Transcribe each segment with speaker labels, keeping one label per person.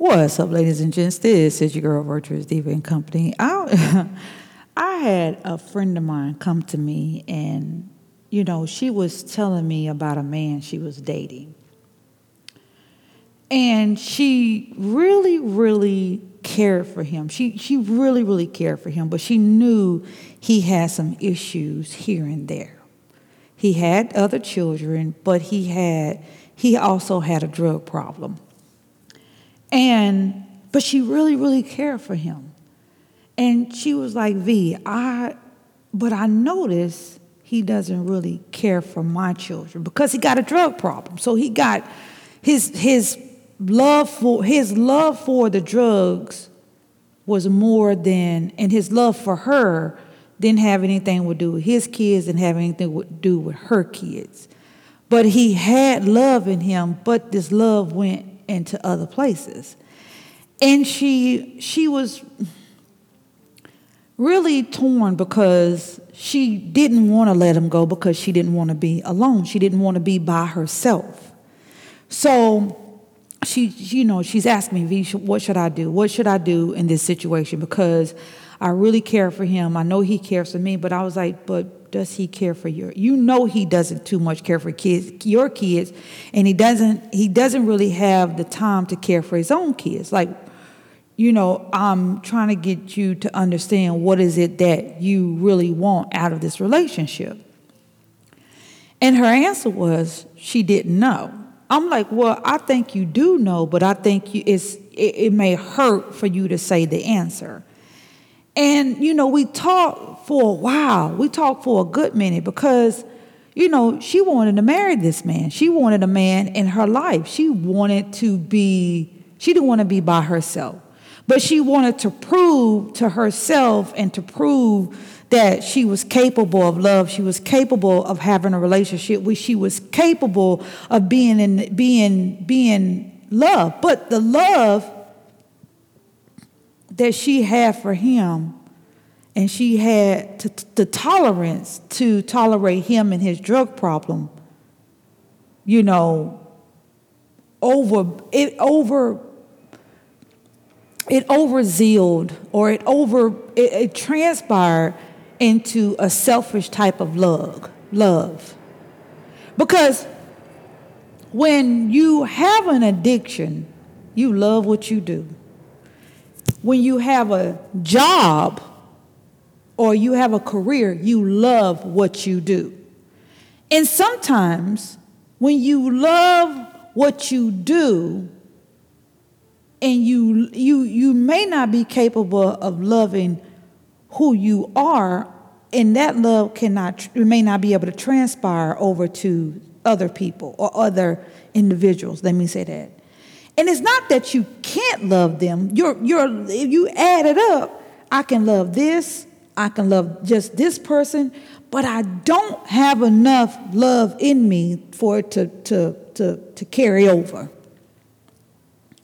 Speaker 1: What's up, ladies and gents? This is your girl, Virtuous Diva and Company. I, I had a friend of mine come to me, and you know, she was telling me about a man she was dating. And she really, really cared for him. She, she really, really cared for him, but she knew he had some issues here and there. He had other children, but he had he also had a drug problem. And but she really, really cared for him. And she was like, V, I but I noticed he doesn't really care for my children because he got a drug problem. So he got his his love for his love for the drugs was more than and his love for her didn't have anything to do with his kids and have anything to do with her kids. But he had love in him, but this love went into other places. And she she was really torn because she didn't want to let him go because she didn't want to be alone. She didn't want to be by herself. So she, you know, she's asking me, what should I do? What should I do in this situation? Because I really care for him. I know he cares for me, but I was like, but does he care for your? You know, he doesn't too much care for kids, your kids, and he doesn't. He doesn't really have the time to care for his own kids. Like, you know, I'm trying to get you to understand what is it that you really want out of this relationship. And her answer was she didn't know. I'm like, well, I think you do know, but I think you, it's it, it may hurt for you to say the answer. And, you know, we talked for a while. We talked for a good minute because, you know, she wanted to marry this man. She wanted a man in her life. She wanted to be, she didn't want to be by herself. But she wanted to prove to herself and to prove that she was capable of love. She was capable of having a relationship. She was capable of being in being being loved. But the love that she had for him and she had t- the tolerance to tolerate him and his drug problem you know over it over it overzealed or it over it, it transpired into a selfish type of love love. Because when you have an addiction you love what you do. When you have a job or you have a career, you love what you do. And sometimes when you love what you do, and you you you may not be capable of loving who you are, and that love cannot may not be able to transpire over to other people or other individuals. Let me say that. And it's not that you can't love them. You're, you're, if you add it up, I can love this, I can love just this person, but I don't have enough love in me for it to, to, to, to carry over.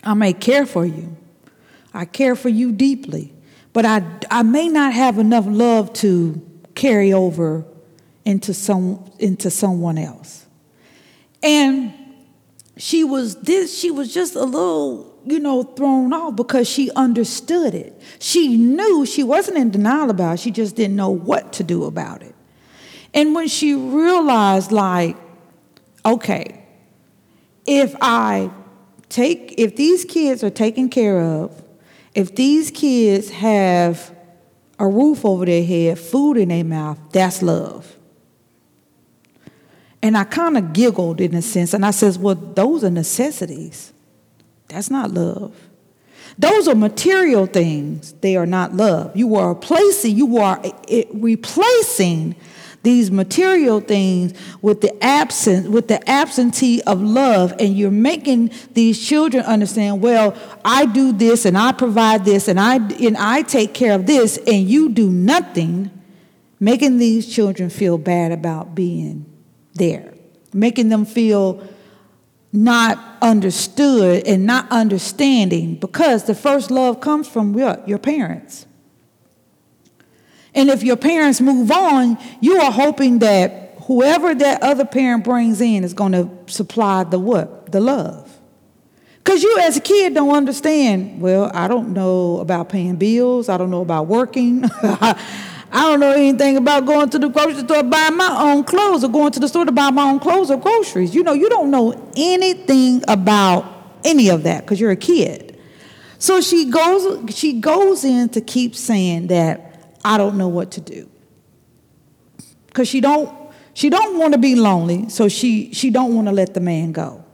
Speaker 1: I may care for you, I care for you deeply, but I, I may not have enough love to carry over into, some, into someone else. And she was this she was just a little you know thrown off because she understood it. She knew she wasn't in denial about it. She just didn't know what to do about it. And when she realized like okay if i take if these kids are taken care of if these kids have a roof over their head food in their mouth that's love. And I kind of giggled in a sense, and I says, Well, those are necessities. That's not love. Those are material things. They are not love. You are replacing, you are eh, eh, replacing these material things with the absence with the absentee of love and you're making these children understand well i do this and i provide this and i and i take care of this and you do nothing making these children feel bad about being there, making them feel not understood and not understanding because the first love comes from what? Your parents. And if your parents move on, you are hoping that whoever that other parent brings in is going to supply the what? The love. Because you, as a kid, don't understand. Well, I don't know about paying bills. I don't know about working. I don't know anything about going to the grocery store buying my own clothes or going to the store to buy my own clothes or groceries. You know, you don't know anything about any of that because you're a kid. So she goes, she goes in to keep saying that I don't know what to do because she don't she don't want to be lonely, so she she don't want to let the man go.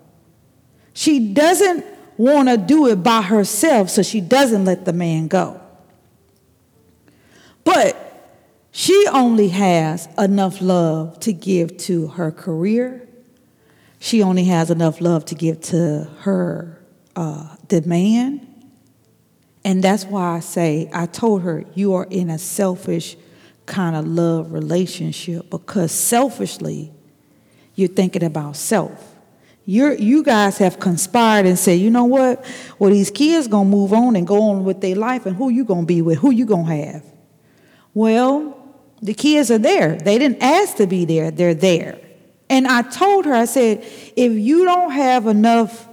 Speaker 1: She doesn't want to do it by herself, so she doesn't let the man go. But she only has enough love to give to her career. She only has enough love to give to her uh, the man. And that's why I say, I told her, you are in a selfish kind of love relationship because selfishly, you're thinking about self. You're, you guys have conspired and said, you know what? Well, these kids gonna move on and go on with their life, and who you gonna be with? Who you gonna have? Well, the kids are there. They didn't ask to be there. They're there. And I told her, I said, if you don't have enough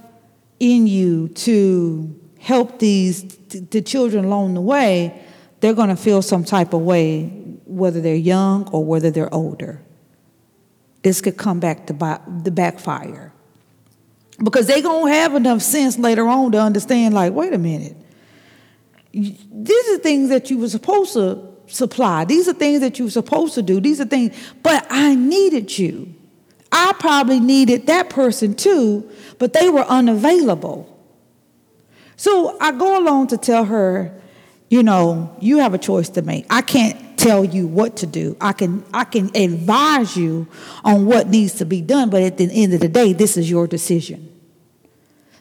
Speaker 1: in you to help these the children along the way, they're gonna feel some type of way, whether they're young or whether they're older. This could come back to the backfire because they gonna have enough sense later on to understand like wait a minute these are things that you were supposed to supply. These are things that you're supposed to do. These are things but i needed you. I probably needed that person too but they were unavailable. So i go along to tell her you know you have a choice to make. I can't tell you what to do. I can i can advise you on what needs to be done but at the end of the day this is your decision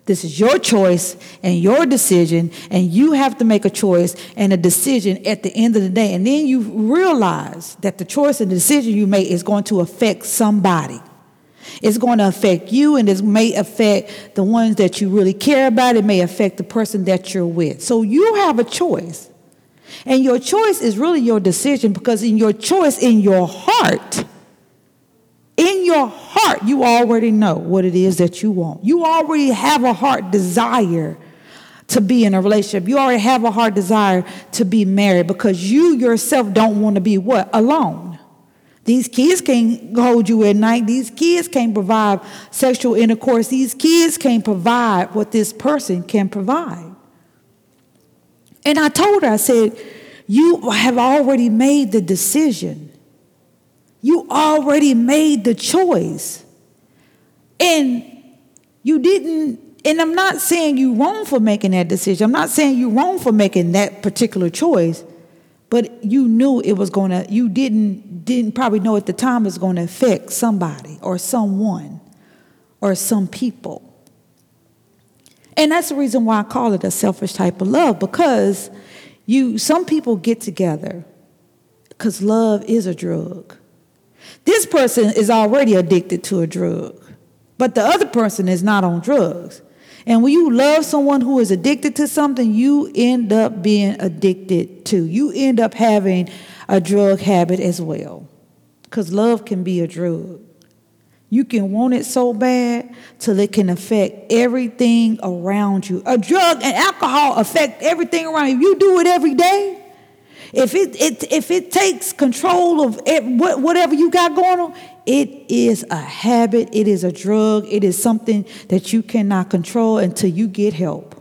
Speaker 1: this is your choice and your decision, and you have to make a choice and a decision at the end of the day. And then you realize that the choice and the decision you make is going to affect somebody. It's going to affect you, and it may affect the ones that you really care about. It may affect the person that you're with. So you have a choice. And your choice is really your decision because in your choice, in your heart, in your heart, you already know what it is that you want. You already have a heart desire to be in a relationship. You already have a heart desire to be married because you yourself don't want to be what? Alone. These kids can't hold you at night. These kids can't provide sexual intercourse. These kids can't provide what this person can provide. And I told her, I said, You have already made the decision you already made the choice. And you didn't, and I'm not saying you wrong for making that decision. I'm not saying you wrong for making that particular choice, but you knew it was to, you didn't, didn't probably know at the time it's going to affect somebody or someone or some people. And that's the reason why I call it a selfish type of love because you some people get together because love is a drug. This person is already addicted to a drug, but the other person is not on drugs. And when you love someone who is addicted to something, you end up being addicted to. You end up having a drug habit as well. Because love can be a drug. You can want it so bad till it can affect everything around you. A drug and alcohol affect everything around you. If you do it every day, if it, it, if it takes control of it, whatever you got going on, it is a habit, it is a drug, it is something that you cannot control until you get help.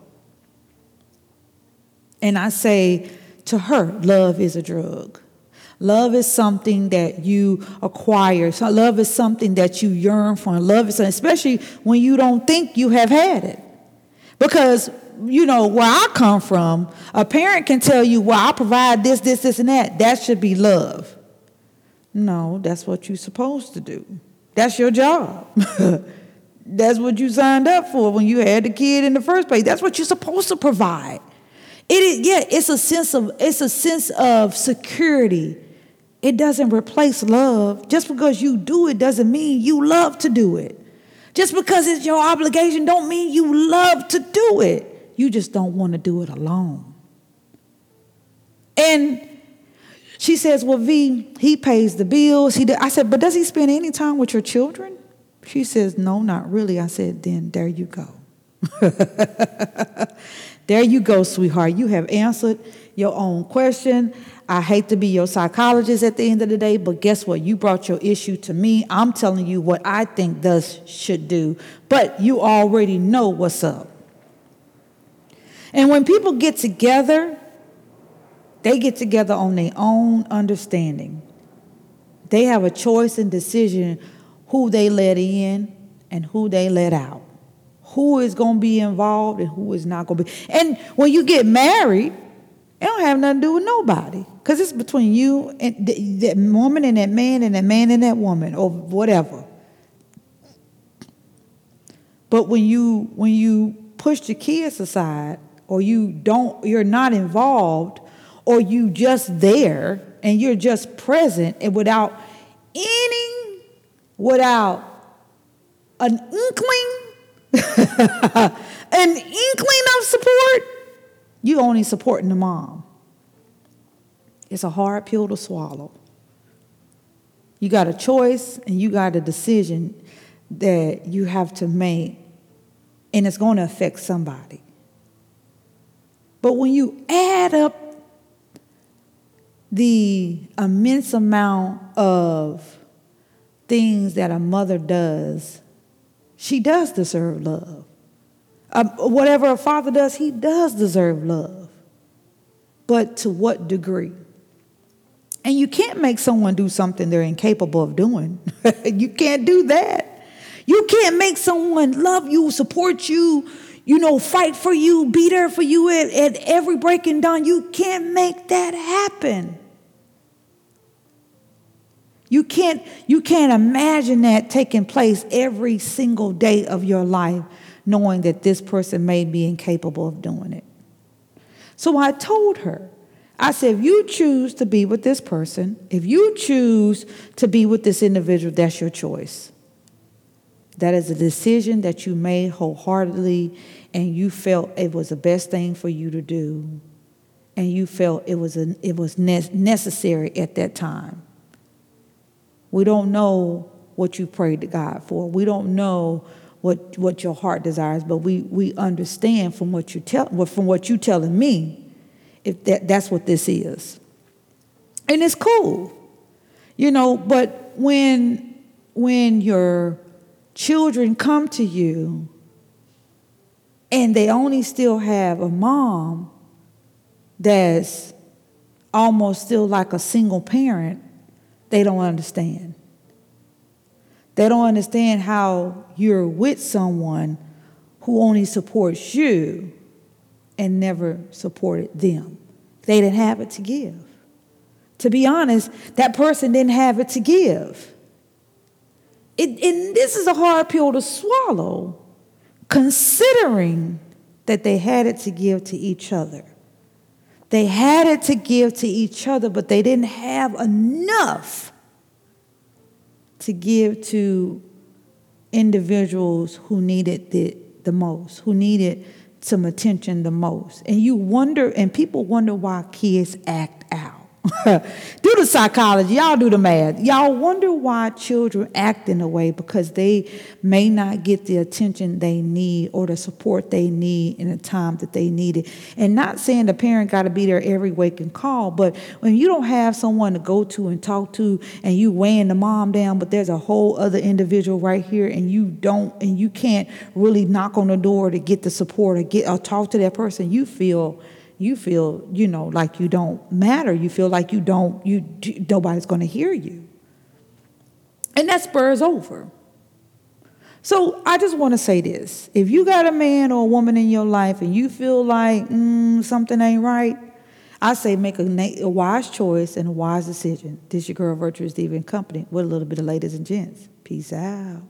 Speaker 1: And I say to her, love is a drug. Love is something that you acquire. So love is something that you yearn for. Love is especially when you don't think you have had it. Because you know, where I come from, a parent can tell you, well, I provide this, this, this, and that. That should be love. No, that's what you're supposed to do. That's your job. that's what you signed up for when you had the kid in the first place. That's what you're supposed to provide. It is, yeah, it's a sense of it's a sense of security. It doesn't replace love. Just because you do it doesn't mean you love to do it. Just because it's your obligation don't mean you love to do it. You just don't want to do it alone. And she says, Well, V, he pays the bills. He I said, But does he spend any time with your children? She says, No, not really. I said, Then there you go. there you go, sweetheart. You have answered your own question. I hate to be your psychologist at the end of the day, but guess what? You brought your issue to me. I'm telling you what I think does should do, but you already know what's up. And when people get together, they get together on their own understanding. They have a choice and decision who they let in and who they let out. Who is going to be involved and who is not going to be. And when you get married, it don't have nothing to do with nobody because it's between you and that woman and that man and that man and that woman or whatever. But when you when you push the kids aside or you don't you're not involved or you just there and you're just present and without any without an inkling an inkling of support you only supporting the mom. It's a hard pill to swallow. You got a choice and you got a decision that you have to make, and it's going to affect somebody. But when you add up the immense amount of things that a mother does, she does deserve love. Uh, whatever a father does, he does deserve love. But to what degree? And you can't make someone do something they're incapable of doing. you can't do that. You can't make someone love you, support you, you know, fight for you, be there for you at, at every breaking down. You can't make that happen. You can't, you can't imagine that taking place every single day of your life knowing that this person may be incapable of doing it. So I told her, I said, if you choose to be with this person, if you choose to be with this individual, that's your choice. That is a decision that you made wholeheartedly and you felt it was the best thing for you to do. And you felt it was, a, it was ne- necessary at that time. We don't know what you prayed to God for. We don't know what what your heart desires, but we we understand from what you tell from what you telling me, if that that's what this is, and it's cool, you know. But when when your children come to you and they only still have a mom that's almost still like a single parent, they don't understand. They don't understand how you're with someone who only supports you and never supported them. They didn't have it to give. To be honest, that person didn't have it to give. It, and this is a hard pill to swallow, considering that they had it to give to each other. They had it to give to each other, but they didn't have enough to give to individuals who needed it the most, who needed some attention the most. And you wonder, and people wonder why kids act out. do the psychology, y'all do the math. Y'all wonder why children act in a way because they may not get the attention they need or the support they need in the time that they need it. And not saying the parent got to be there every waking call, but when you don't have someone to go to and talk to and you weighing the mom down, but there's a whole other individual right here and you don't and you can't really knock on the door to get the support or get or talk to that person, you feel you feel, you know, like you don't matter. You feel like you don't, you nobody's going to hear you. And that spurs over. So I just want to say this. If you got a man or a woman in your life and you feel like mm, something ain't right, I say make a, a, wise choice and a wise decision. This your girl Virtuous Diva and Company with a little bit of ladies and gents. Peace out.